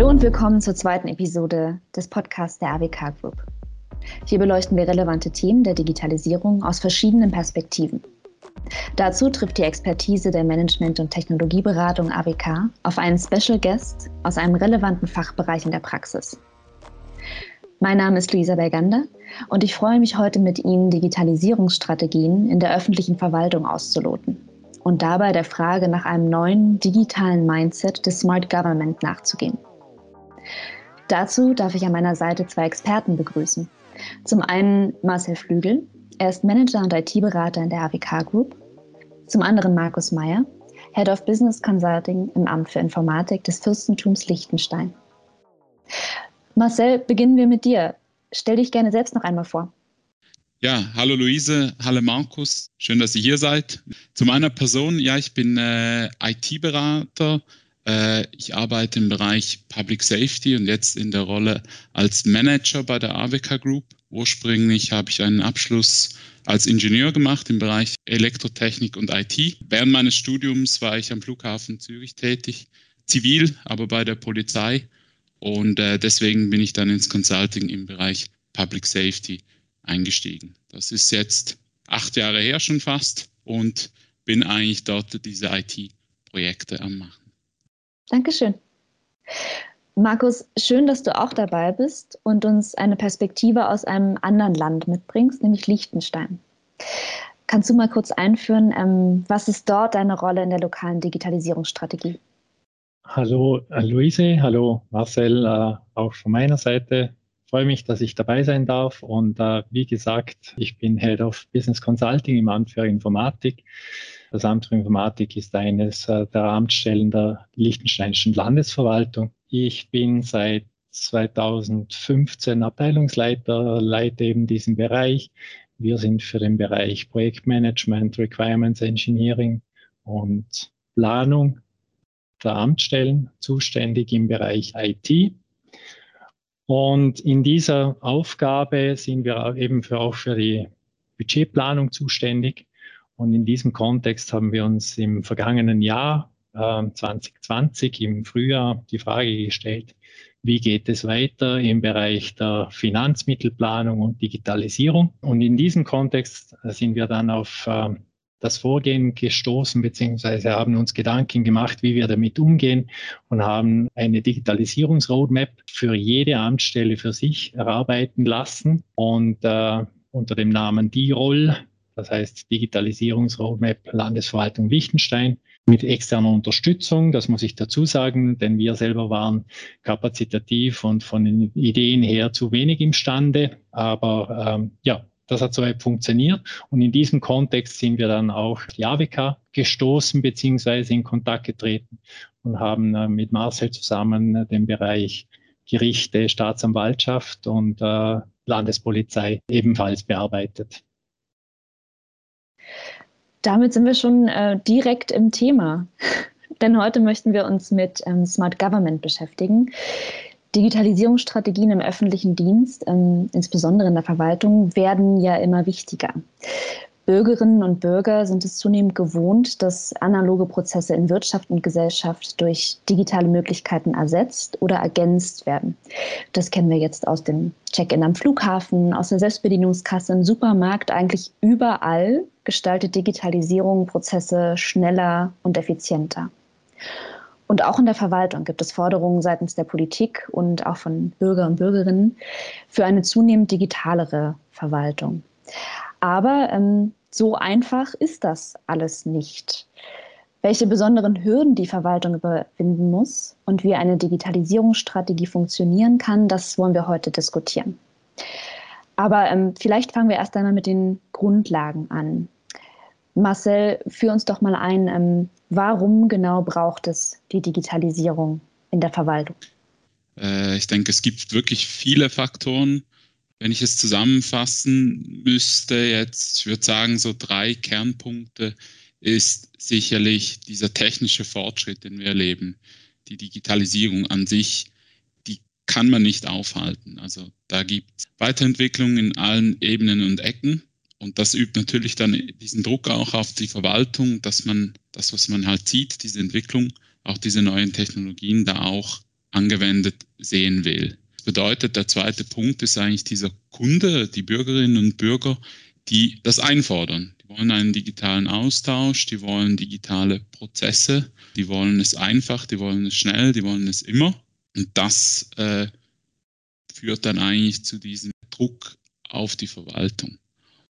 Hallo und willkommen zur zweiten Episode des Podcasts der AWK Group. Hier beleuchten wir relevante Themen der Digitalisierung aus verschiedenen Perspektiven. Dazu trifft die Expertise der Management- und Technologieberatung AWK auf einen Special Guest aus einem relevanten Fachbereich in der Praxis. Mein Name ist Luisa Bergander und ich freue mich heute mit Ihnen, Digitalisierungsstrategien in der öffentlichen Verwaltung auszuloten und dabei der Frage nach einem neuen digitalen Mindset des Smart Government nachzugehen. Dazu darf ich an meiner Seite zwei Experten begrüßen. Zum einen Marcel Flügel, er ist Manager und IT-Berater in der AWK Group. Zum anderen Markus Meyer, Head of Business Consulting im Amt für Informatik des Fürstentums Liechtenstein. Marcel, beginnen wir mit dir. Stell dich gerne selbst noch einmal vor. Ja, hallo Luise, hallo Markus, schön, dass ihr hier seid. Zu meiner Person, ja, ich bin äh, IT-Berater. Äh, ich arbeite im Bereich Public Safety und jetzt in der Rolle als Manager bei der AWK Group. Ursprünglich habe ich einen Abschluss als Ingenieur gemacht im Bereich Elektrotechnik und IT. Während meines Studiums war ich am Flughafen Zürich tätig, zivil, aber bei der Polizei und äh, deswegen bin ich dann ins Consulting im Bereich Public Safety eingestiegen. Das ist jetzt acht Jahre her schon fast und bin eigentlich dort diese IT-Projekte am machen. Dankeschön. Markus, schön, dass du auch dabei bist und uns eine Perspektive aus einem anderen Land mitbringst, nämlich Liechtenstein. Kannst du mal kurz einführen, ähm, was ist dort deine Rolle in der lokalen Digitalisierungsstrategie? Hallo äh, Luise, hallo Marcel, äh, auch von meiner Seite. Ich freue mich, dass ich dabei sein darf. Und äh, wie gesagt, ich bin Head of Business Consulting im Amt für Informatik. Das Amt für Informatik ist eines äh, der Amtsstellen der Liechtensteinischen Landesverwaltung. Ich bin seit 2015 Abteilungsleiter, leite eben diesen Bereich. Wir sind für den Bereich Projektmanagement, Requirements Engineering und Planung der Amtsstellen zuständig im Bereich IT. Und in dieser Aufgabe sind wir eben für, auch für die Budgetplanung zuständig. Und in diesem Kontext haben wir uns im vergangenen Jahr äh, 2020 im Frühjahr die Frage gestellt, wie geht es weiter im Bereich der Finanzmittelplanung und Digitalisierung. Und in diesem Kontext sind wir dann auf äh, das Vorgehen gestoßen, beziehungsweise haben uns Gedanken gemacht, wie wir damit umgehen und haben eine Digitalisierungsroadmap für jede Amtsstelle für sich erarbeiten lassen und äh, unter dem Namen DIROL, das heißt Digitalisierungsroadmap Landesverwaltung Liechtenstein, mit externer Unterstützung, das muss ich dazu sagen, denn wir selber waren kapazitativ und von den Ideen her zu wenig imstande. Aber ähm, ja, das hat soweit funktioniert. Und in diesem Kontext sind wir dann auch die AWK gestoßen beziehungsweise in Kontakt getreten und haben äh, mit Marcel zusammen den Bereich Gerichte, Staatsanwaltschaft und äh, Landespolizei ebenfalls bearbeitet. Damit sind wir schon äh, direkt im Thema. Denn heute möchten wir uns mit ähm, Smart Government beschäftigen. Digitalisierungsstrategien im öffentlichen Dienst, ähm, insbesondere in der Verwaltung, werden ja immer wichtiger. Bürgerinnen und Bürger sind es zunehmend gewohnt, dass analoge Prozesse in Wirtschaft und Gesellschaft durch digitale Möglichkeiten ersetzt oder ergänzt werden. Das kennen wir jetzt aus dem Check-in am Flughafen, aus der Selbstbedienungskasse im Supermarkt. Eigentlich überall gestaltet Digitalisierung Prozesse schneller und effizienter. Und auch in der Verwaltung gibt es Forderungen seitens der Politik und auch von Bürger und Bürgerinnen für eine zunehmend digitalere Verwaltung. Aber ähm, so einfach ist das alles nicht. Welche besonderen Hürden die Verwaltung überwinden muss und wie eine Digitalisierungsstrategie funktionieren kann, das wollen wir heute diskutieren. Aber ähm, vielleicht fangen wir erst einmal mit den Grundlagen an. Marcel, führ uns doch mal ein, ähm, warum genau braucht es die Digitalisierung in der Verwaltung? Äh, ich denke, es gibt wirklich viele Faktoren. Wenn ich es zusammenfassen müsste, jetzt, ich würde sagen, so drei Kernpunkte ist sicherlich dieser technische Fortschritt, den wir erleben. Die Digitalisierung an sich, kann man nicht aufhalten. Also da gibt es Weiterentwicklungen in allen Ebenen und Ecken. Und das übt natürlich dann diesen Druck auch auf die Verwaltung, dass man das, was man halt sieht, diese Entwicklung, auch diese neuen Technologien da auch angewendet sehen will. Das bedeutet, der zweite Punkt ist eigentlich dieser Kunde, die Bürgerinnen und Bürger, die das einfordern. Die wollen einen digitalen Austausch, die wollen digitale Prozesse, die wollen es einfach, die wollen es schnell, die wollen es immer. Und das äh, führt dann eigentlich zu diesem Druck auf die Verwaltung.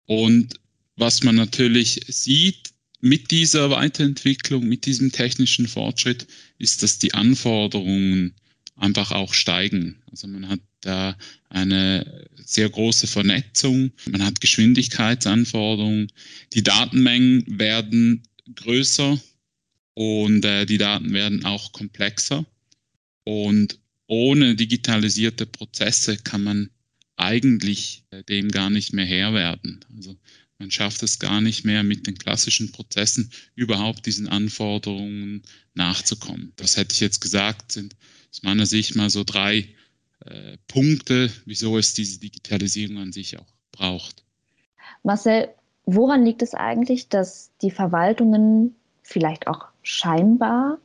Und was man natürlich sieht mit dieser Weiterentwicklung, mit diesem technischen Fortschritt, ist, dass die Anforderungen einfach auch steigen. Also man hat da eine sehr große Vernetzung, man hat Geschwindigkeitsanforderungen, die Datenmengen werden größer und äh, die Daten werden auch komplexer. Und ohne digitalisierte Prozesse kann man eigentlich äh, dem gar nicht mehr Herr werden. Also man schafft es gar nicht mehr mit den klassischen Prozessen überhaupt diesen Anforderungen nachzukommen. Das hätte ich jetzt gesagt, sind aus meiner Sicht mal so drei äh, Punkte, wieso es diese Digitalisierung an sich auch braucht. Marcel, woran liegt es eigentlich, dass die Verwaltungen vielleicht auch scheinbar,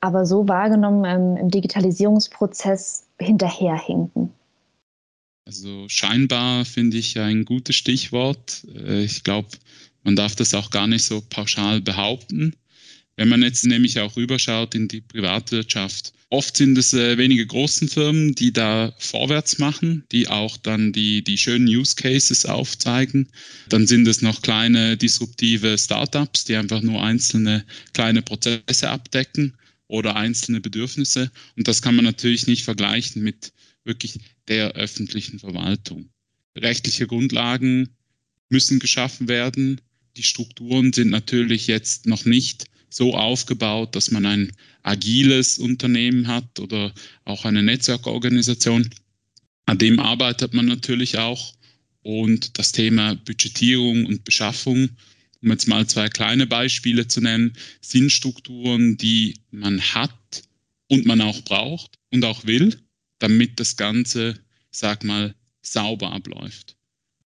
aber so wahrgenommen ähm, im Digitalisierungsprozess hinterherhinken? Also scheinbar finde ich ein gutes Stichwort. Äh, ich glaube, man darf das auch gar nicht so pauschal behaupten. Wenn man jetzt nämlich auch rüberschaut in die Privatwirtschaft, oft sind es äh, wenige großen Firmen, die da vorwärts machen, die auch dann die, die schönen Use Cases aufzeigen. Dann sind es noch kleine disruptive Startups, die einfach nur einzelne kleine Prozesse abdecken oder einzelne Bedürfnisse. Und das kann man natürlich nicht vergleichen mit wirklich der öffentlichen Verwaltung. Rechtliche Grundlagen müssen geschaffen werden. Die Strukturen sind natürlich jetzt noch nicht so aufgebaut, dass man ein agiles Unternehmen hat oder auch eine Netzwerkorganisation. An dem arbeitet man natürlich auch. Und das Thema Budgetierung und Beschaffung, um jetzt mal zwei kleine Beispiele zu nennen, sind Strukturen, die man hat und man auch braucht und auch will damit das Ganze, sag mal, sauber abläuft.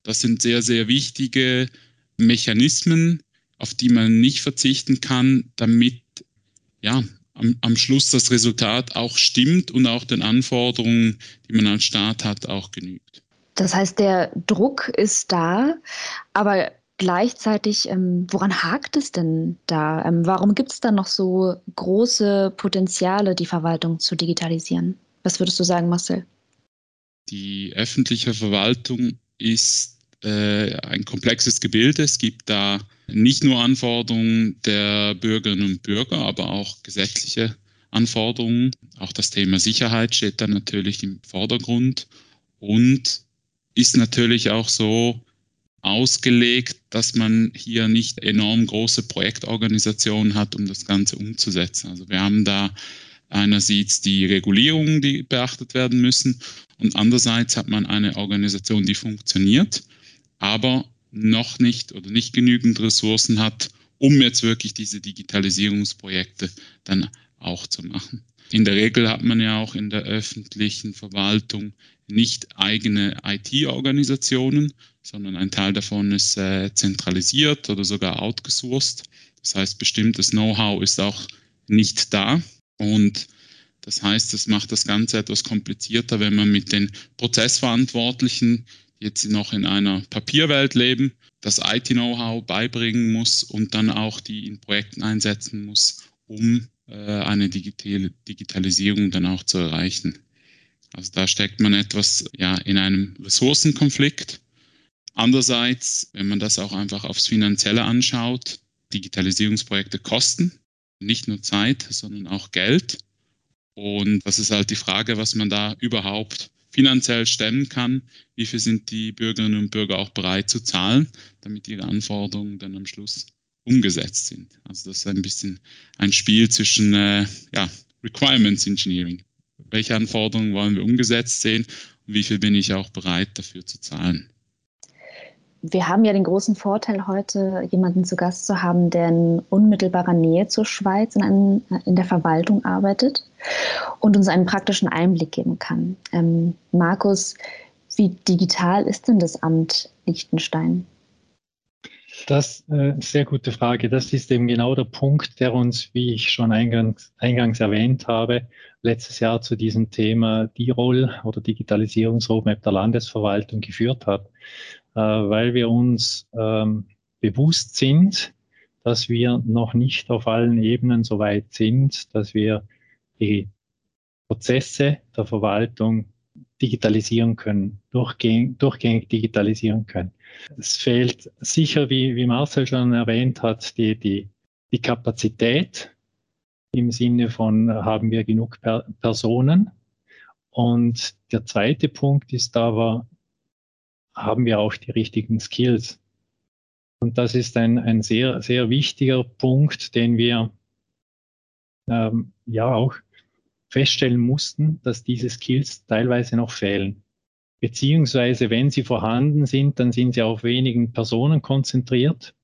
Das sind sehr, sehr wichtige Mechanismen, auf die man nicht verzichten kann, damit ja, am, am Schluss das Resultat auch stimmt und auch den Anforderungen, die man als Staat hat, auch genügt. Das heißt, der Druck ist da, aber gleichzeitig, ähm, woran hakt es denn da? Ähm, warum gibt es da noch so große Potenziale, die Verwaltung zu digitalisieren? Was würdest du sagen, Marcel? Die öffentliche Verwaltung ist äh, ein komplexes Gebilde. Es gibt da nicht nur Anforderungen der Bürgerinnen und Bürger, aber auch gesetzliche Anforderungen. Auch das Thema Sicherheit steht da natürlich im Vordergrund und ist natürlich auch so ausgelegt, dass man hier nicht enorm große Projektorganisationen hat, um das Ganze umzusetzen. Also wir haben da einerseits die Regulierungen, die beachtet werden müssen und andererseits hat man eine Organisation, die funktioniert, aber noch nicht oder nicht genügend Ressourcen hat, um jetzt wirklich diese Digitalisierungsprojekte dann auch zu machen. In der Regel hat man ja auch in der öffentlichen Verwaltung nicht eigene IT-Organisationen, sondern ein Teil davon ist äh, zentralisiert oder sogar outgesourced. Das heißt, bestimmtes Know-how ist auch nicht da. Und das heißt, es macht das Ganze etwas komplizierter, wenn man mit den Prozessverantwortlichen jetzt noch in einer Papierwelt leben, das IT-Know-how beibringen muss und dann auch die in Projekten einsetzen muss, um äh, eine Digital Digitalisierung dann auch zu erreichen. Also da steckt man etwas ja in einem Ressourcenkonflikt. Andererseits, wenn man das auch einfach aufs Finanzielle anschaut, Digitalisierungsprojekte kosten nicht nur Zeit, sondern auch Geld. Und das ist halt die Frage, was man da überhaupt finanziell stemmen kann. Wie viel sind die Bürgerinnen und Bürger auch bereit zu zahlen, damit ihre Anforderungen dann am Schluss umgesetzt sind. Also das ist ein bisschen ein Spiel zwischen äh, ja, Requirements Engineering. Welche Anforderungen wollen wir umgesetzt sehen und wie viel bin ich auch bereit dafür zu zahlen? Wir haben ja den großen Vorteil, heute jemanden zu Gast zu haben, der in unmittelbarer Nähe zur Schweiz in, einem, in der Verwaltung arbeitet und uns einen praktischen Einblick geben kann. Ähm, Markus, wie digital ist denn das Amt Liechtenstein? Das ist äh, eine sehr gute Frage. Das ist eben genau der Punkt, der uns, wie ich schon eingangs, eingangs erwähnt habe, letztes Jahr zu diesem Thema D-Roll oder Digitalisierungsroadmap der Landesverwaltung geführt hat, äh, weil wir uns ähm, bewusst sind, dass wir noch nicht auf allen Ebenen so weit sind, dass wir die Prozesse der Verwaltung digitalisieren können, durchgängig, durchgängig digitalisieren können. Es fehlt sicher, wie, wie Marcel schon erwähnt hat, die, die, die Kapazität im Sinne von, haben wir genug per Personen? Und der zweite Punkt ist aber, haben wir auch die richtigen Skills? Und das ist ein, ein sehr, sehr wichtiger Punkt, den wir ähm, ja auch feststellen mussten, dass diese Skills teilweise noch fehlen. Beziehungsweise, wenn sie vorhanden sind, dann sind sie auf wenigen Personen konzentriert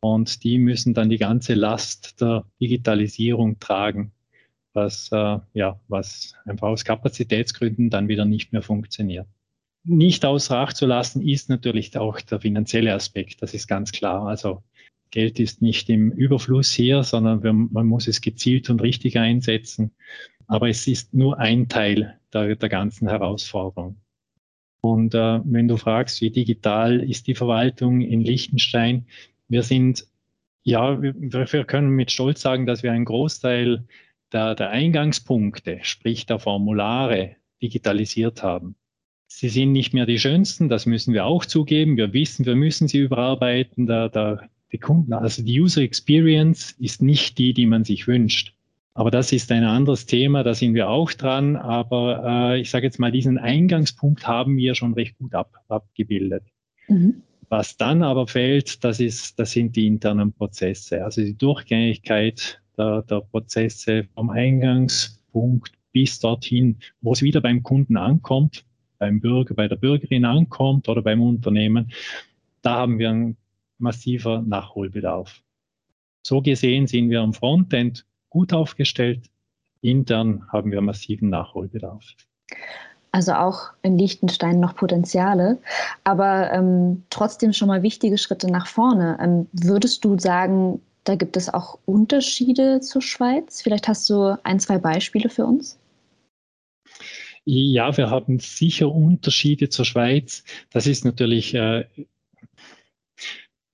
und die müssen dann die ganze Last der Digitalisierung tragen, was, äh, ja, was einfach aus Kapazitätsgründen dann wieder nicht mehr funktioniert. Nicht außer Acht zu lassen ist natürlich auch der finanzielle Aspekt, das ist ganz klar. Also Geld ist nicht im Überfluss hier, sondern man muss es gezielt und richtig einsetzen. Aber es ist nur ein Teil der, der ganzen Herausforderung. Und äh, wenn du fragst, wie digital ist die Verwaltung in Liechtenstein, wir sind, ja, wir, wir können mit Stolz sagen, dass wir einen Großteil der, der Eingangspunkte, sprich der Formulare, digitalisiert haben. Sie sind nicht mehr die schönsten, das müssen wir auch zugeben. Wir wissen, wir müssen sie überarbeiten. Der, der, die Kunden, also die User Experience ist nicht die, die man sich wünscht. Aber das ist ein anderes Thema, da sind wir auch dran. Aber äh, ich sage jetzt mal, diesen Eingangspunkt haben wir schon recht gut ab, abgebildet. Mhm. Was dann aber fehlt, das, ist, das sind die internen Prozesse. Also die Durchgängigkeit der, der Prozesse vom Eingangspunkt bis dorthin, wo es wieder beim Kunden ankommt, beim Bürger, bei der Bürgerin ankommt oder beim Unternehmen. Da haben wir einen massiver Nachholbedarf. So gesehen sind wir am Frontend gut aufgestellt. Intern haben wir massiven Nachholbedarf. Also auch in Liechtenstein noch Potenziale, aber ähm, trotzdem schon mal wichtige Schritte nach vorne. Ähm, würdest du sagen, da gibt es auch Unterschiede zur Schweiz? Vielleicht hast du ein, zwei Beispiele für uns? Ja, wir haben sicher Unterschiede zur Schweiz. Das ist natürlich äh,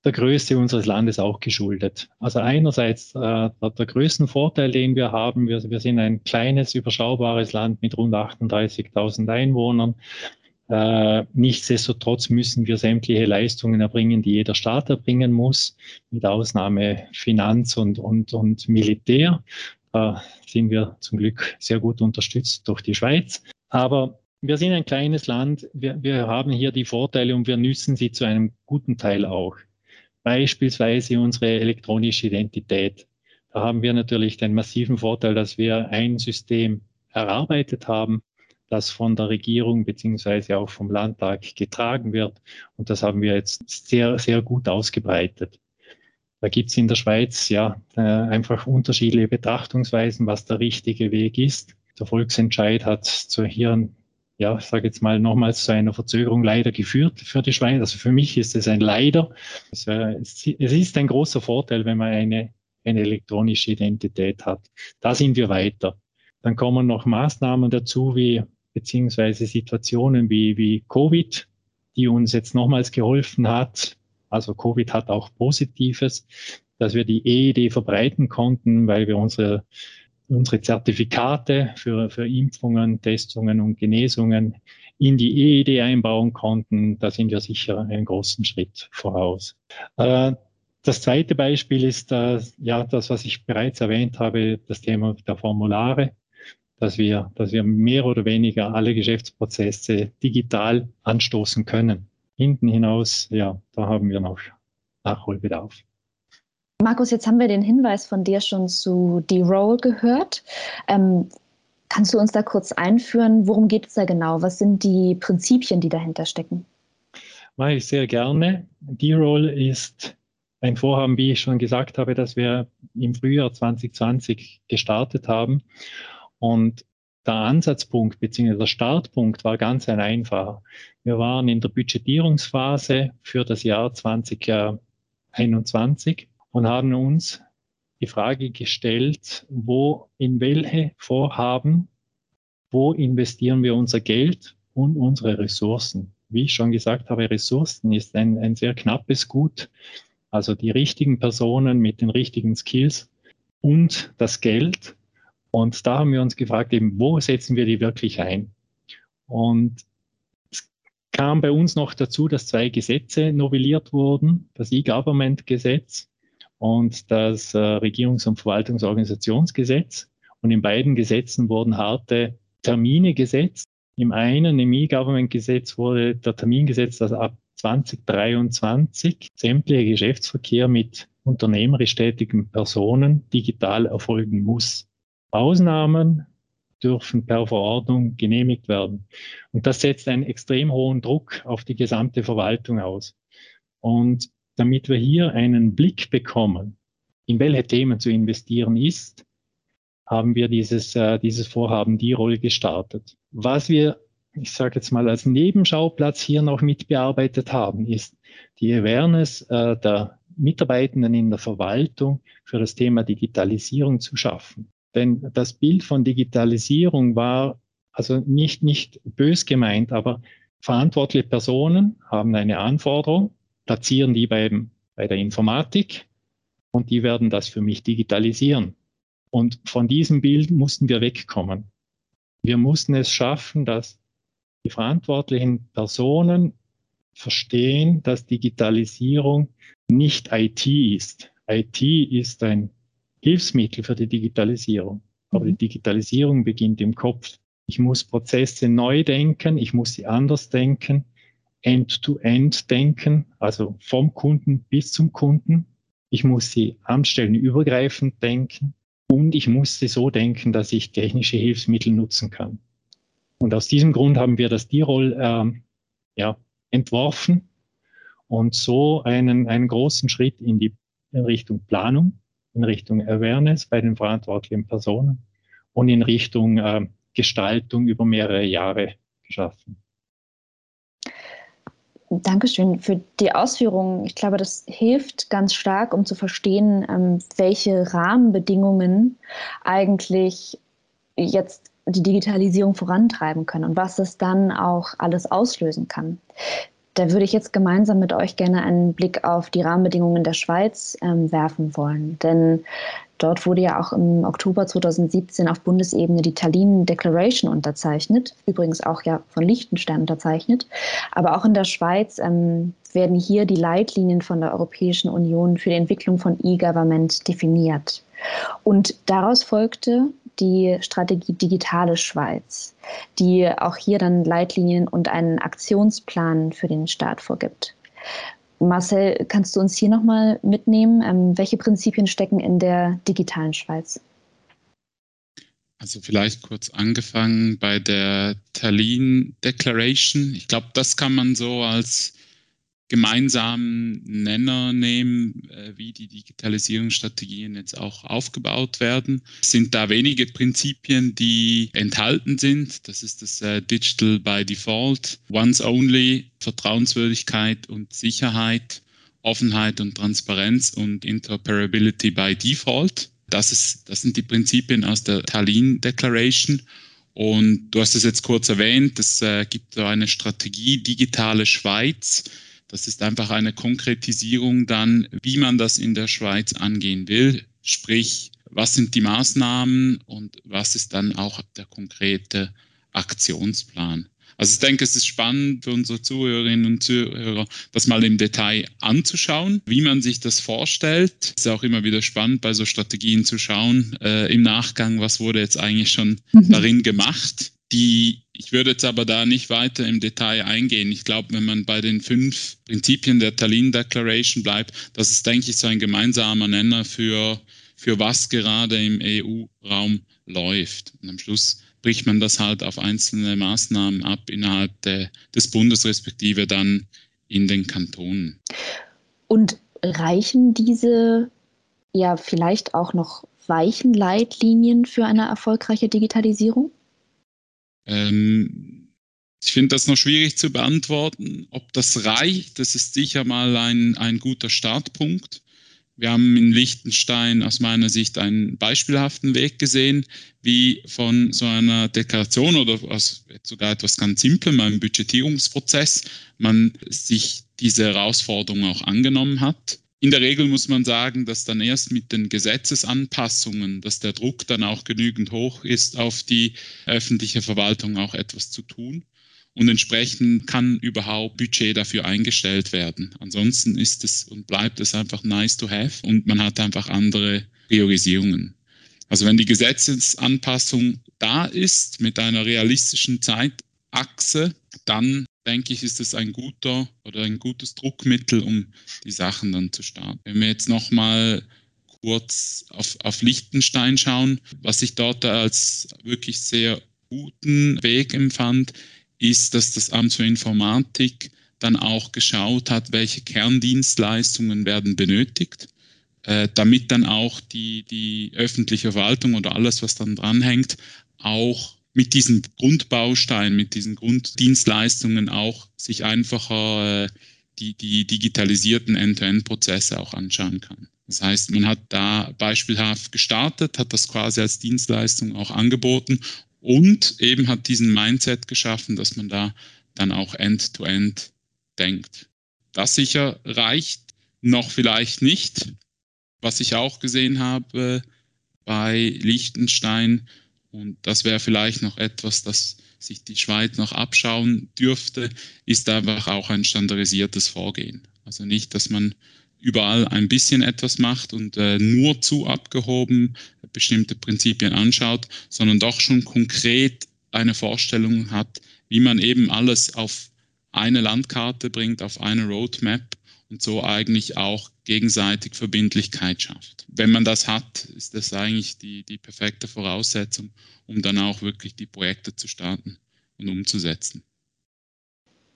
der Größe unseres Landes auch geschuldet. Also einerseits äh, der, der größten Vorteil, den wir haben, wir, wir sind ein kleines, überschaubares Land mit rund 38.000 Einwohnern. Äh, nichtsdestotrotz müssen wir sämtliche Leistungen erbringen, die jeder Staat erbringen muss, mit Ausnahme Finanz und, und, und Militär. Da sind wir zum Glück sehr gut unterstützt durch die Schweiz. Aber wir sind ein kleines Land, wir, wir haben hier die Vorteile und wir nützen sie zu einem guten Teil auch beispielsweise unsere elektronische Identität. Da haben wir natürlich den massiven Vorteil, dass wir ein System erarbeitet haben, das von der Regierung beziehungsweise auch vom Landtag getragen wird. Und das haben wir jetzt sehr, sehr gut ausgebreitet. Da gibt es in der Schweiz ja äh, einfach unterschiedliche Betrachtungsweisen, was der richtige Weg ist. Der Volksentscheid hat zu hier ja, ich sage jetzt mal nochmals zu einer Verzögerung leider geführt für die Schweine. Also für mich ist es ein Leider. Es, ist ein großer Vorteil, wenn man eine, eine elektronische Identität hat. Da sind wir weiter. Dann kommen noch Maßnahmen dazu, wie beziehungsweise Situationen wie, wie Covid, die uns jetzt nochmals geholfen hat. Also Covid hat auch Positives, dass wir die EED verbreiten konnten, weil wir unsere unsere Zertifikate für, für Impfungen, Testungen und Genesungen in die EED einbauen konnten, da sind wir sicher einen großen Schritt voraus. Äh, das zweite Beispiel ist äh, ja das, was ich bereits erwähnt habe, das Thema der Formulare, dass wir, dass wir mehr oder weniger alle Geschäftsprozesse digital anstoßen können. Hinten hinaus, ja, da haben wir noch Nachholbedarf. Markus, jetzt haben wir den Hinweis von dir schon zu D-Roll gehört. Ähm, kannst du uns da kurz einführen? Worum geht es da genau? Was sind die Prinzipien, die dahinter stecken? Mache ich sehr gerne. D-Roll ist ein Vorhaben, wie ich schon gesagt habe, dass wir im Frühjahr 2020 gestartet haben. Und der Ansatzpunkt bzw. der Startpunkt war ganz ein einfacher. Wir waren in der Budgetierungsphase für das Jahr 2020. 2021 und haben uns die Frage gestellt, wo, in welche Vorhaben, wo investieren wir unser Geld und unsere Ressourcen. Wie ich schon gesagt habe, Ressourcen ist ein, ein sehr knappes Gut. Also die richtigen Personen mit den richtigen Skills und das Geld. Und da haben wir uns gefragt, eben, wo setzen wir die wirklich ein? Und es kam bei uns noch dazu, dass zwei Gesetze novelliert wurden, das E-Government-Gesetz und das äh, Regierungs- und Verwaltungsorganisationsgesetz. Und in beiden Gesetzen wurden harte Termine gesetzt. Im einen, im E-Government-Gesetz, wurde der Termin gesetzt, dass ab 2023 sämtlicher Geschäftsverkehr mit unternehmerisch tätigen Personen digital erfolgen muss. Ausnahmen dürfen per Verordnung genehmigt werden. Und das setzt einen extrem hohen Druck auf die gesamte Verwaltung aus. Und damit wir hier einen Blick bekommen, in welche Themen zu investieren ist, haben wir dieses, äh, dieses Vorhaben die Rolle gestartet. Was wir, ich sage jetzt mal, als Nebenschauplatz hier noch mitbearbeitet haben, ist die Awareness äh, der Mitarbeitenden in der Verwaltung für das Thema Digitalisierung zu schaffen. Denn das Bild von Digitalisierung war also nicht, nicht bös gemeint, aber verantwortliche Personen haben eine Anforderung, platzieren die beim, bei der Informatik und die werden das für mich digitalisieren. Und von diesem Bild mussten wir wegkommen. Wir mussten es schaffen, dass die verantwortlichen Personen verstehen, dass Digitalisierung nicht IT ist. IT ist ein Hilfsmittel für die Digitalisierung. Aber die mhm. Digitalisierung beginnt im Kopf. Ich muss Prozesse neu denken, ich muss sie anders denken, end-to-end -end denken, also vom Kunden bis zum Kunden. Ich muss sie anstellenübergreifend denken und ich muss sie so denken, dass ich technische Hilfsmittel nutzen kann. Und aus diesem Grund haben wir das D-Roll äh, ja, entworfen und so einen, einen großen Schritt in die in Richtung Planung in Richtung Awareness bei den verantwortlichen Personen und in Richtung äh, Gestaltung über mehrere Jahre geschaffen. Dankeschön für die Ausführungen. Ich glaube, das hilft ganz stark, um zu verstehen, ähm, welche Rahmenbedingungen eigentlich jetzt die Digitalisierung vorantreiben können und was es dann auch alles auslösen kann. Da würde ich jetzt gemeinsam mit euch gerne einen Blick auf die Rahmenbedingungen der Schweiz ähm, werfen wollen. Denn dort wurde ja auch im Oktober 2017 auf Bundesebene die Tallinn Declaration unterzeichnet, übrigens auch ja von Liechtenstein unterzeichnet. Aber auch in der Schweiz ähm, werden hier die Leitlinien von der Europäischen Union für die Entwicklung von E-Government definiert. Und daraus folgte die Strategie Digitale Schweiz, die auch hier dann Leitlinien und einen Aktionsplan für den Staat vorgibt. Marcel, kannst du uns hier nochmal mitnehmen? Ähm, welche Prinzipien stecken in der digitalen Schweiz? Also vielleicht kurz angefangen bei der Tallinn Declaration. Ich glaube, das kann man so als gemeinsamen Nenner nehmen, äh, wie die Digitalisierungsstrategien jetzt auch aufgebaut werden. Es sind da wenige Prinzipien, die enthalten sind. Das ist das äh, Digital by Default, Once Only, Vertrauenswürdigkeit und Sicherheit, Offenheit und Transparenz und Interoperability by Default. Das, ist, das sind die Prinzipien aus der Tallinn Declaration. Und du hast es jetzt kurz erwähnt, es äh, gibt so eine Strategie Digitale Schweiz, das ist einfach eine Konkretisierung dann, wie man das in der Schweiz angehen will. Sprich, was sind die Maßnahmen und was ist dann auch der konkrete Aktionsplan. Also ich denke, es ist spannend für unsere Zuhörerinnen und Zuhörer, das mal im Detail anzuschauen, wie man sich das vorstellt. Es ist auch immer wieder spannend, bei so Strategien zu schauen, äh, im Nachgang, was wurde jetzt eigentlich schon mhm. darin gemacht. Die ich würde jetzt aber da nicht weiter im Detail eingehen. Ich glaube, wenn man bei den fünf Prinzipien der Tallinn Declaration bleibt, das ist, denke ich, so ein gemeinsamer Nenner für, für was gerade im EU-Raum läuft. Und am Schluss bricht man das halt auf einzelne Maßnahmen ab innerhalb der, des Bundes, respektive dann in den Kantonen. Und reichen diese ja vielleicht auch noch weichen Leitlinien für eine erfolgreiche Digitalisierung? Ähm, Ich finde das noch schwierig zu beantworten. Ob das reicht, das ist sicher mal ein, ein guter Startpunkt. Wir haben in Liechtenstein aus meiner Sicht einen beispielhaften Weg gesehen, wie von so einer Deklaration oder aus sogar etwas ganz Simplem, einem Budgetierungsprozess, man sich diese Herausforderung auch angenommen hat. In der Regel muss man sagen, dass dann erst mit den Gesetzesanpassungen, dass der Druck dann auch genügend hoch ist, auf die öffentliche Verwaltung auch etwas zu tun und entsprechend kann überhaupt Budget dafür eingestellt werden. Ansonsten ist es und bleibt es einfach nice to have und man hat einfach andere Priorisierungen. Also wenn die Gesetzesanpassung da ist mit einer realistischen Zeitachse, dann denke ich, ist es ein guter oder ein gutes Druckmittel, um die Sachen dann zu starten. Wenn wir jetzt nochmal kurz auf, auf Liechtenstein schauen, was ich dort als wirklich sehr guten Weg empfand, ist, dass das Amt für Informatik dann auch geschaut hat, welche Kerndienstleistungen werden benötigt, äh, damit dann auch die, die öffentliche Verwaltung oder alles, was dann dranhängt, auch mit diesen Grundbausteinen, mit diesen Grunddienstleistungen auch sich einfacher äh, die, die digitalisierten End-to-End-Prozesse auch anschauen kann. Das heißt, man hat da beispielhaft gestartet, hat das quasi als Dienstleistung auch angeboten und eben hat diesen Mindset geschaffen, dass man da dann auch end-to-end -end denkt. Das sicher reicht noch vielleicht nicht. Was ich auch gesehen habe bei Liechtenstein, und das wäre vielleicht noch etwas, das sich die Schweiz noch abschauen dürfte, ist einfach auch ein standardisiertes Vorgehen. Also nicht, dass man überall ein bisschen etwas macht und äh, nur zu abgehoben bestimmte Prinzipien anschaut, sondern doch schon konkret eine Vorstellung hat, wie man eben alles auf eine Landkarte bringt, auf eine Roadmap und so eigentlich auch gegenseitig Verbindlichkeit schafft. Wenn man das hat, ist das eigentlich die, die perfekte Voraussetzung, um dann auch wirklich die Projekte zu starten und umzusetzen.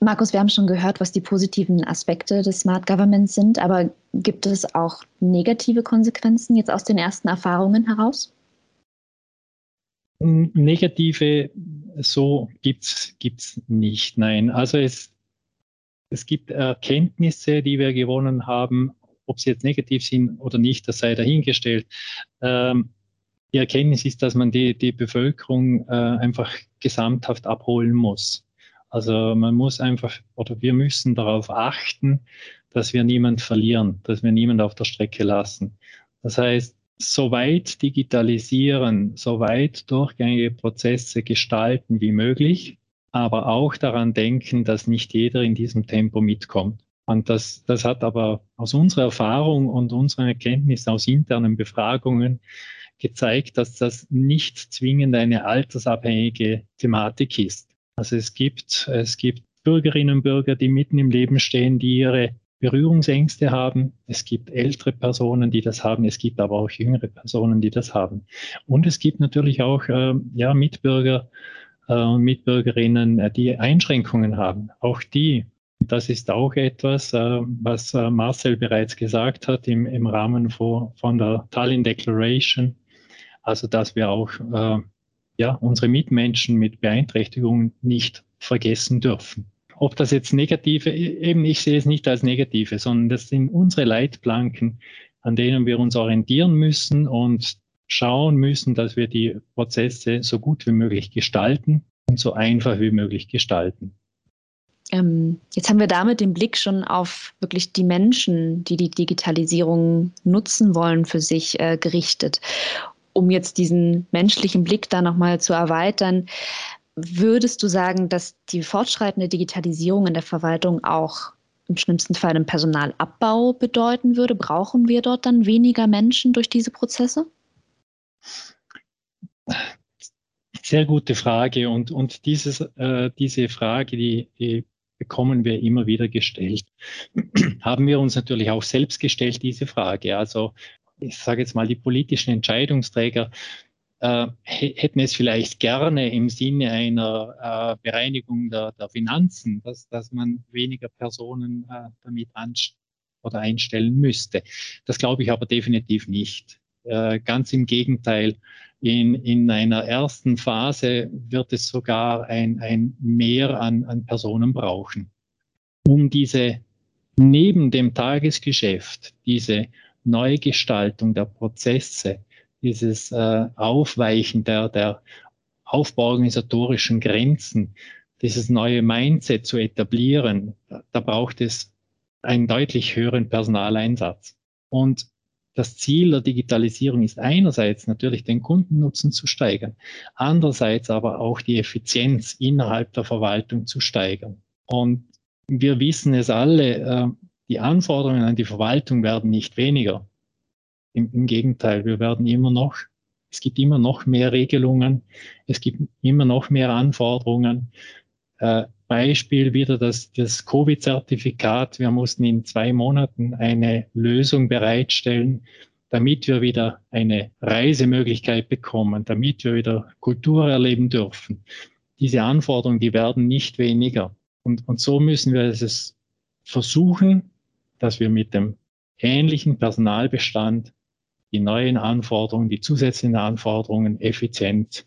Markus, wir haben schon gehört, was die positiven Aspekte des Smart Governments sind, aber gibt es auch negative Konsequenzen jetzt aus den ersten Erfahrungen heraus? Negative so gibt es nicht, nein. Also es, es gibt Erkenntnisse, die wir gewonnen haben, ob sie jetzt negativ sind oder nicht, das sei dahingestellt. Ähm, die Erkenntnis ist, dass man die, die Bevölkerung äh, einfach gesamthaft abholen muss. Also man muss einfach oder wir müssen darauf achten, dass wir niemand verlieren, dass wir niemand auf der Strecke lassen. Das heißt, so weit digitalisieren, so weit durchgängige Prozesse gestalten wie möglich, aber auch daran denken, dass nicht jeder in diesem Tempo mitkommt. Und das, das hat aber aus unserer Erfahrung und unserer Erkenntnis aus internen Befragungen gezeigt, dass das nicht zwingend eine altersabhängige Thematik ist. Also es gibt, es gibt Bürgerinnen und Bürger, die mitten im Leben stehen, die ihre Berührungsängste haben. Es gibt ältere Personen, die das haben. Es gibt aber auch jüngere Personen, die das haben. Und es gibt natürlich auch äh, ja, Mitbürger und Mitbürgerinnen, äh, die Einschränkungen haben. Auch die. Das ist auch etwas, äh, was äh, Marcel bereits gesagt hat im, im Rahmen von, von der Tallinn Declaration. Also, dass wir auch äh, ja, unsere Mitmenschen mit Beeinträchtigungen nicht vergessen dürfen. Ob das jetzt negative, eben ich sehe es nicht als negative, sondern das sind unsere Leitplanken, an denen wir uns orientieren müssen und schauen müssen, dass wir die Prozesse so gut wie möglich gestalten und so einfach wie möglich gestalten. Ähm, jetzt haben wir damit den Blick schon auf wirklich die Menschen, die die Digitalisierung nutzen wollen, für sich äh, gerichtet um jetzt diesen menschlichen Blick da nochmal zu erweitern, würdest du sagen, dass die fortschreitende Digitalisierung in der Verwaltung auch im schlimmsten Fall einen Personalabbau bedeuten würde? Brauchen wir dort dann weniger Menschen durch diese Prozesse? Sehr gute Frage und, und dieses, äh, diese Frage, die, die bekommen wir immer wieder gestellt. Haben wir uns natürlich auch selbst gestellt, diese Frage. Also ich sage jetzt mal, die politischen Entscheidungsträger äh, hätten es vielleicht gerne im Sinne einer äh, Bereinigung der, der Finanzen, dass, dass man weniger Personen äh, damit oder einstellen müsste. Das glaube ich aber definitiv nicht. Äh, ganz im Gegenteil. In, in einer ersten Phase wird es sogar ein, ein Mehr an, an Personen brauchen, um diese neben dem Tagesgeschäft, diese Neugestaltung der Prozesse, dieses äh, Aufweichen der, der aufbauorganisatorischen Grenzen, dieses neue Mindset zu etablieren, da, da braucht es einen deutlich höheren Personaleinsatz. Und das Ziel der Digitalisierung ist einerseits natürlich den Kundennutzen zu steigern, andererseits aber auch die Effizienz innerhalb der Verwaltung zu steigern. Und wir wissen es alle, äh, die Anforderungen an die Verwaltung werden nicht weniger. Im, Im, Gegenteil, wir werden immer noch, es gibt immer noch mehr Regelungen, es gibt immer noch mehr Anforderungen. Äh, Beispiel wieder das, das Covid-Zertifikat. Wir mussten in zwei Monaten eine Lösung bereitstellen, damit wir wieder eine Reisemöglichkeit bekommen, damit wir wieder Kultur erleben dürfen. Diese Anforderungen, die werden nicht weniger. Und, und so müssen wir es versuchen, dass wir mit dem ähnlichen Personalbestand die neuen Anforderungen, die zusätzlichen Anforderungen effizient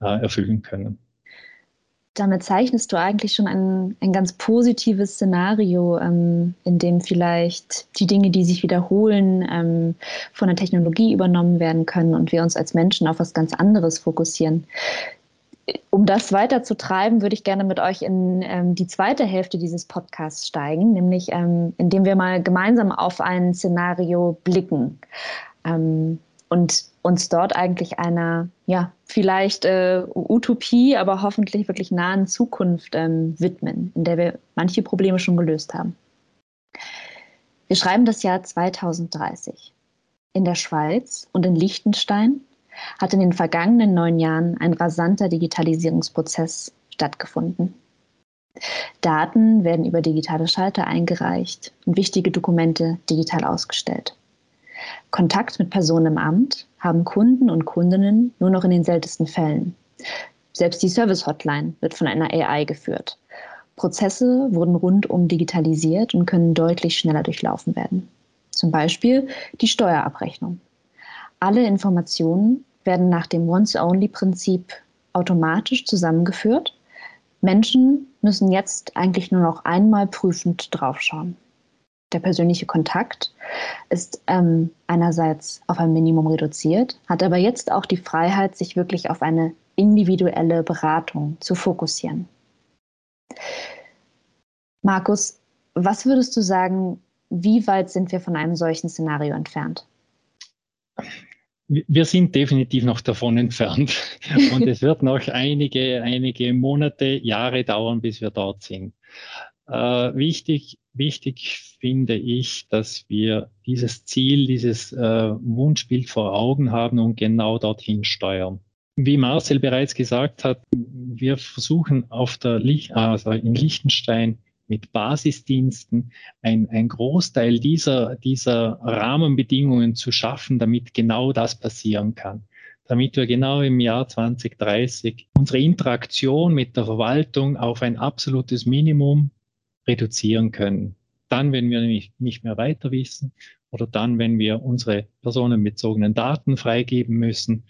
äh, erfüllen können. Damit zeichnest du eigentlich schon ein, ein ganz positives Szenario, ähm, in dem vielleicht die Dinge, die sich wiederholen, ähm, von der Technologie übernommen werden können und wir uns als Menschen auf was ganz anderes fokussieren. Um das weiter zu treiben, würde ich gerne mit euch in ähm, die zweite Hälfte dieses Podcasts steigen, nämlich ähm, indem wir mal gemeinsam auf ein Szenario blicken. Ähm, und uns dort eigentlich einer, ja, vielleicht äh, Utopie, aber hoffentlich wirklich nahen Zukunft ähm, widmen, in der wir manche Probleme schon gelöst haben. Wir schreiben das Jahr 2030. In der Schweiz und in Liechtenstein hat in den vergangenen neun Jahren ein rasanter Digitalisierungsprozess stattgefunden. Daten werden über digitale Schalter eingereicht und wichtige Dokumente digital ausgestellt. Kontakt mit Personen im Amt haben Kunden und Kundinnen nur noch in den seltensten Fällen. Selbst die Service-Hotline wird von einer AI geführt. Prozesse wurden rundum digitalisiert und können deutlich schneller durchlaufen werden. Zum Beispiel die Steuerabrechnung. Alle Informationen werden nach dem Once-Only-Prinzip automatisch zusammengeführt. Menschen müssen jetzt eigentlich nur noch einmal prüfend draufschauen. Der persönliche Kontakt ist ähm, einerseits auf ein Minimum reduziert, hat aber jetzt auch die Freiheit, sich wirklich auf eine individuelle Beratung zu fokussieren. Markus, was würdest du sagen, wie weit sind wir von einem solchen Szenario entfernt? wir sind definitiv noch davon entfernt und es wird noch einige, einige Monate, Jahre dauern, bis wir dort sind. Äh, wichtig, wichtig finde ich, dass wir dieses Ziel, dieses äh, Wunschbild vor Augen haben und genau dorthin steuern. Wie Marcel bereits gesagt hat, wir versuchen auf der, also in Liechtenstein mit Basisdiensten ein, ein Großteil dieser, dieser Rahmenbedingungen zu schaffen, damit genau das passieren kann. Damit wir genau im Jahr 2030 unsere Interaktion mit der Verwaltung auf ein absolutes Minimum reduzieren können. Dann, wenn wir nicht, nicht mehr weiter wissen oder dann, wenn wir unsere personenbezogenen Daten freigeben müssen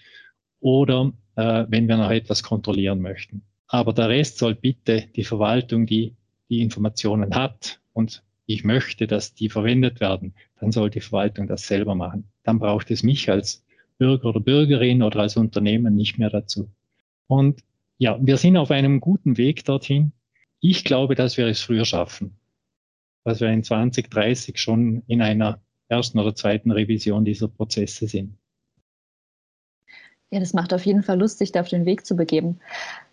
oder äh, wenn wir noch etwas kontrollieren möchten. Aber der Rest soll bitte die Verwaltung, die die Informationen hat und ich möchte, dass die verwendet werden, dann soll die Verwaltung das selber machen. Dann braucht es mich als Bürger oder Bürgerin oder als Unternehmen nicht mehr dazu. Und ja, wir sind auf einem guten Weg dorthin. Ich glaube, dass wir es früher schaffen, dass wir in 2030 schon in einer ersten oder zweiten Revision dieser Prozesse sind. Ja, das macht auf jeden Fall Lust, sich da auf den Weg zu begeben.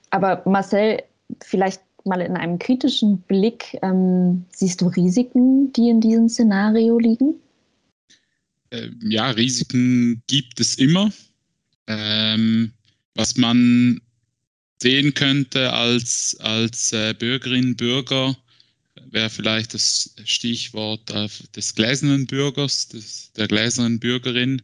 Aber Marcel, vielleicht mal in einem kritischen Blick, ähm, siehst du Risiken, die in diesem Szenario liegen? Äh, ja, Risiken gibt es immer. Ähm, was man sehen könnte als, als äh, Bürgerin, Bürger, wäre vielleicht das Stichwort äh, des gläsernen Bürgers, des, der gläsernen Bürgerin.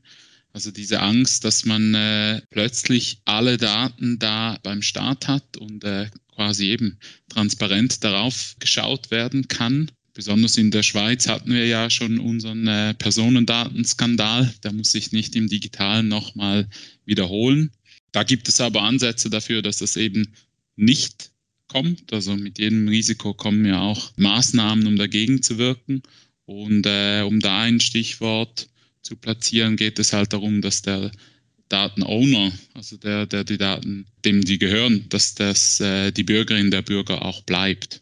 Also diese Angst, dass man äh, plötzlich alle Daten da beim Staat hat und äh, quasi eben transparent darauf geschaut werden kann. Besonders in der Schweiz hatten wir ja schon unseren äh, Personendatenskandal. Der muss sich nicht im digitalen nochmal wiederholen. Da gibt es aber Ansätze dafür, dass das eben nicht kommt. Also mit jedem Risiko kommen ja auch Maßnahmen, um dagegen zu wirken. Und äh, um da ein Stichwort zu platzieren, geht es halt darum, dass der Datenowner, also der, der die Daten, dem die gehören, dass das äh, die Bürgerin der Bürger auch bleibt.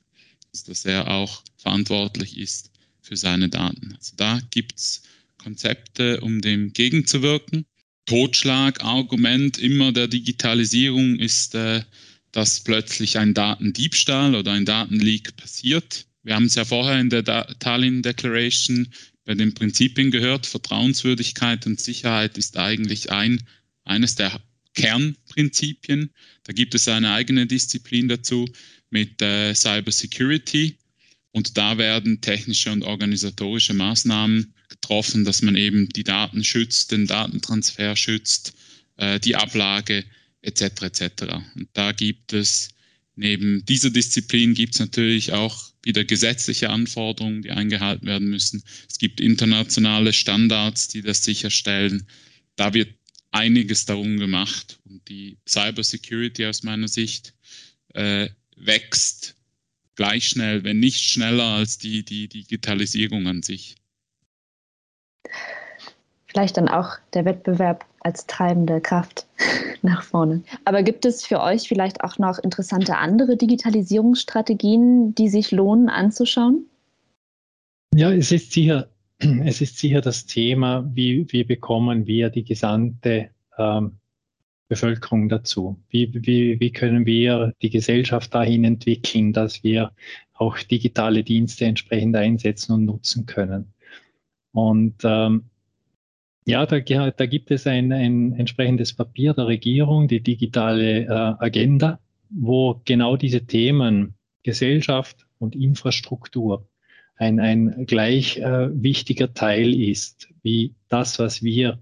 Also dass er auch verantwortlich ist für seine Daten. Also da gibt es Konzepte, um dem gegenzuwirken. Totschlagargument immer der Digitalisierung ist, äh, dass plötzlich ein Datendiebstahl oder ein Datenleak passiert. Wir haben es ja vorher in der Tallinn Declaration bei den Prinzipien gehört. Vertrauenswürdigkeit und Sicherheit ist eigentlich ein, eines der Kernprinzipien. Da gibt es eine eigene Disziplin dazu mit äh, Cyber Security. Und da werden technische und organisatorische Maßnahmen getroffen, dass man eben die Daten schützt, den Datentransfer schützt, äh, die Ablage etc. etc. Und da gibt es neben dieser Disziplin gibt es natürlich auch wieder gesetzliche Anforderungen, die eingehalten werden müssen. Es gibt internationale Standards, die das sicherstellen. Da wird einiges darum gemacht. Und die Cyber Security aus meiner Sicht äh, wächst gleich schnell, wenn nicht schneller als die, die Digitalisierung an sich vielleicht dann auch der Wettbewerb als treibende Kraft nach vorne. Aber gibt es für euch vielleicht auch noch interessante andere Digitalisierungsstrategien, die sich lohnen anzuschauen? Ja, es ist sicher, es ist sicher das Thema, wie, wie bekommen wir die gesamte ähm, Bevölkerung dazu? Wie, wie, wie können wir die Gesellschaft dahin entwickeln, dass wir auch digitale Dienste entsprechend einsetzen und nutzen können? Und ähm, ja, da, da gibt es ein, ein, entsprechendes Papier der Regierung, die digitale äh, Agenda, wo genau diese Themen Gesellschaft und Infrastruktur ein, ein gleich äh, wichtiger Teil ist, wie das, was wir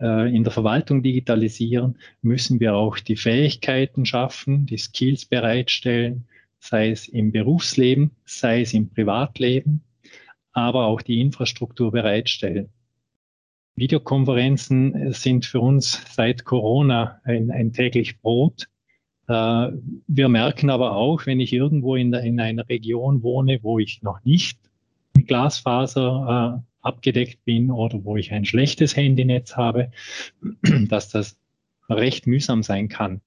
äh, in der Verwaltung digitalisieren, müssen wir auch die Fähigkeiten schaffen, die Skills bereitstellen, sei es im Berufsleben, sei es im Privatleben, aber auch die Infrastruktur bereitstellen. Videokonferenzen sind für uns seit Corona ein, ein täglich Brot. Äh, wir merken aber auch, wenn ich irgendwo in, der, in einer Region wohne, wo ich noch nicht mit Glasfaser äh, abgedeckt bin oder wo ich ein schlechtes Handynetz habe, dass das recht mühsam sein kann.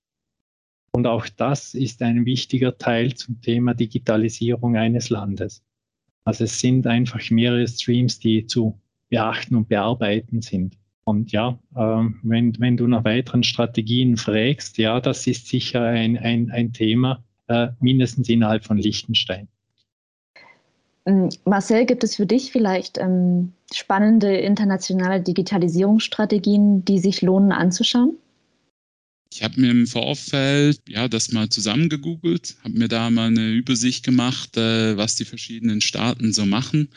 Und auch das ist ein wichtiger Teil zum Thema Digitalisierung eines Landes. Also es sind einfach mehrere Streams, die zu beachten und bearbeiten sind. Und ja, äh, wenn, wenn du nach weiteren Strategien fragst, ja, das ist sicher ein, ein, ein Thema, äh, mindestens innerhalb von Liechtenstein. Ähm, Marcel, gibt es für dich vielleicht ähm, spannende internationale Digitalisierungsstrategien, die sich lohnen anzuschauen? Ich habe mir im Vorfeld ja das mal zusammengegoogelt, habe mir da mal eine Übersicht gemacht, äh, was die verschiedenen Staaten so machen.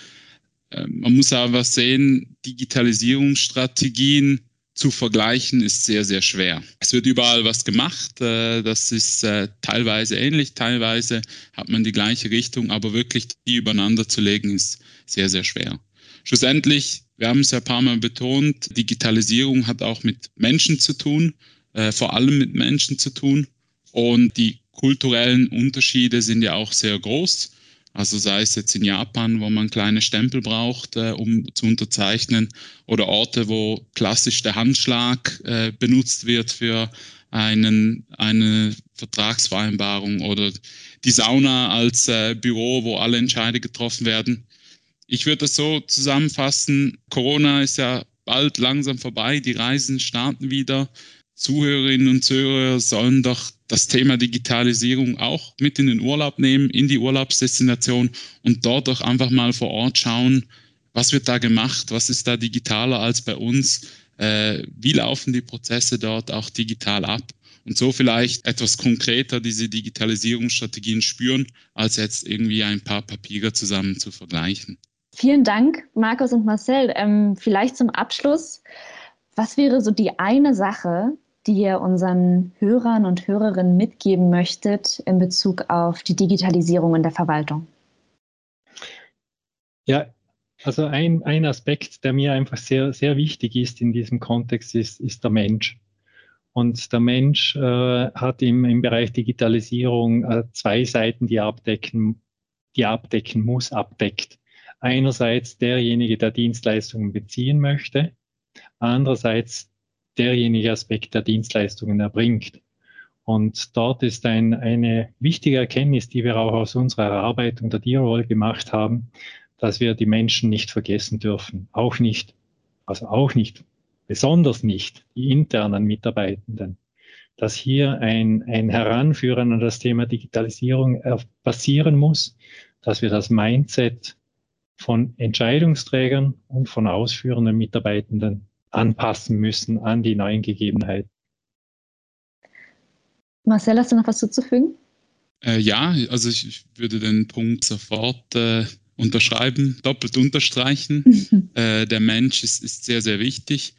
Ähm, man muss aber sehen, Digitalisierungsstrategien zu vergleichen ist sehr, sehr schwer. Es wird überall was gemacht. Äh, das ist äh, teilweise ähnlich, teilweise hat man die gleiche Richtung, aber wirklich die übereinander zu legen ist sehr, sehr schwer. Schlussendlich, wir haben es ja ein paar Mal betont, Digitalisierung hat auch mit Menschen zu tun, äh, vor allem mit Menschen zu tun. Und die kulturellen Unterschiede sind ja auch sehr groß. Also sei es jetzt in Japan, wo man kleine Stempel braucht, äh, um zu unterzeichnen, oder Orte, wo klassisch der Handschlag äh, benutzt wird für einen, eine Vertragsvereinbarung oder die Sauna als äh, Büro, wo alle Entscheide getroffen werden. Ich würde das so zusammenfassen, Corona ist ja bald langsam vorbei, die Reisen starten wieder. Zuhörerinnen und Zuhörer sollen doch das Thema Digitalisierung auch mit in den Urlaub nehmen, in die Urlaubsdestination und dort doch einfach mal vor Ort schauen, was wird da gemacht, was ist da digitaler als bei uns, äh, wie laufen die Prozesse dort auch digital ab und so vielleicht etwas konkreter diese Digitalisierungsstrategien spüren, als jetzt irgendwie ein paar Papiere zusammen zu vergleichen. Vielen Dank, Markus und Marcel. Ähm, vielleicht zum Abschluss. Was wäre so die eine Sache, die ihr unseren Hörern und Hörerinnen mitgeben möchtet in Bezug auf die Digitalisierung in der Verwaltung? Ja, also ein, ein Aspekt, der mir einfach sehr, sehr wichtig ist in diesem Kontext, ist, ist der Mensch. Und der Mensch äh, hat im, im Bereich Digitalisierung äh, zwei Seiten, die er abdecken, die abdecken muss, abdeckt. Einerseits derjenige, der Dienstleistungen beziehen möchte, andererseits derjenige Aspekt, der Dienstleistungen erbringt. Und dort ist ein, eine wichtige Erkenntnis, die wir auch aus unserer Arbeit unter Dirol gemacht haben, dass wir die Menschen nicht vergessen dürfen. Auch nicht, also auch nicht, besonders nicht die internen Mitarbeitenden. Dass hier ein, ein Heranführen an das Thema Digitalisierung passieren muss, dass wir das Mindset von Entscheidungsträgern und von ausführenden Mitarbeitenden anpassen müssen an die neuen Gegebenheiten. Marcel, hast du noch was zuzufügen? Äh, ja, also ich, ich, würde den Punkt sofort äh, unterschreiben, doppelt unterstreichen. äh, der Mensch ist, ist, sehr, sehr wichtig.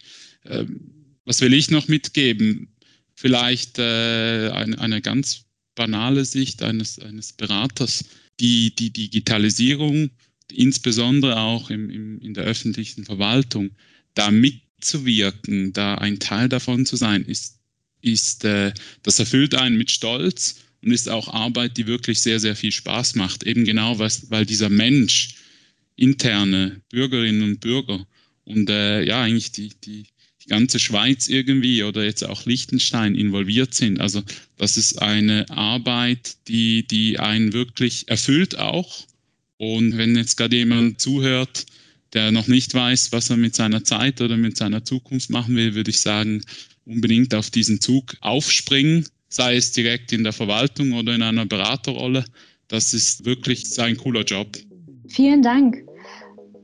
Ähm, was will ich noch mitgeben? Vielleicht äh, eine, eine, ganz banale Sicht eines, eines Beraters. Die, die Digitalisierung, insbesondere auch im, im, in der öffentlichen Verwaltung, da mitzuwirken, da ein Teil davon zu sein, ist ist, äh, das erfüllt einen mit Stolz und ist auch Arbeit, die wirklich sehr, sehr viel Spaß macht. Eben genau, was, weil dieser Mensch, interne Bürgerinnen und Bürger und äh, ja, eigentlich die, die, die ganze Schweiz irgendwie oder jetzt auch Liechtenstein involviert sind. Also das ist eine Arbeit, die, die einen wirklich erfüllt auch. Und wenn jetzt gerade jemand zuhört, der noch nicht weiß, was er mit seiner Zeit oder mit seiner Zukunft machen will, würde ich sagen, unbedingt auf diesen Zug aufspringen, sei es direkt in der Verwaltung oder in einer Beraterrolle. Das ist wirklich ein cooler Job. Vielen Dank.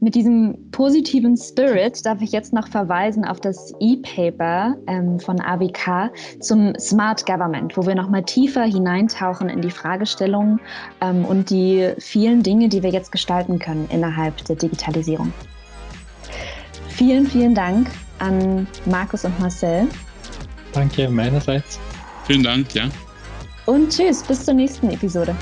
Mit diesem positiven Spirit darf ich jetzt noch verweisen auf das E-Paper ähm, von AWK zum Smart Government, wo wir nochmal tiefer hineintauchen in die Fragestellungen ähm, und die vielen Dinge, die wir jetzt gestalten können innerhalb der Digitalisierung. Vielen, vielen Dank an Markus und Marcel. Danke meinerseits. Vielen Dank, ja. Und tschüss, bis zur nächsten Episode.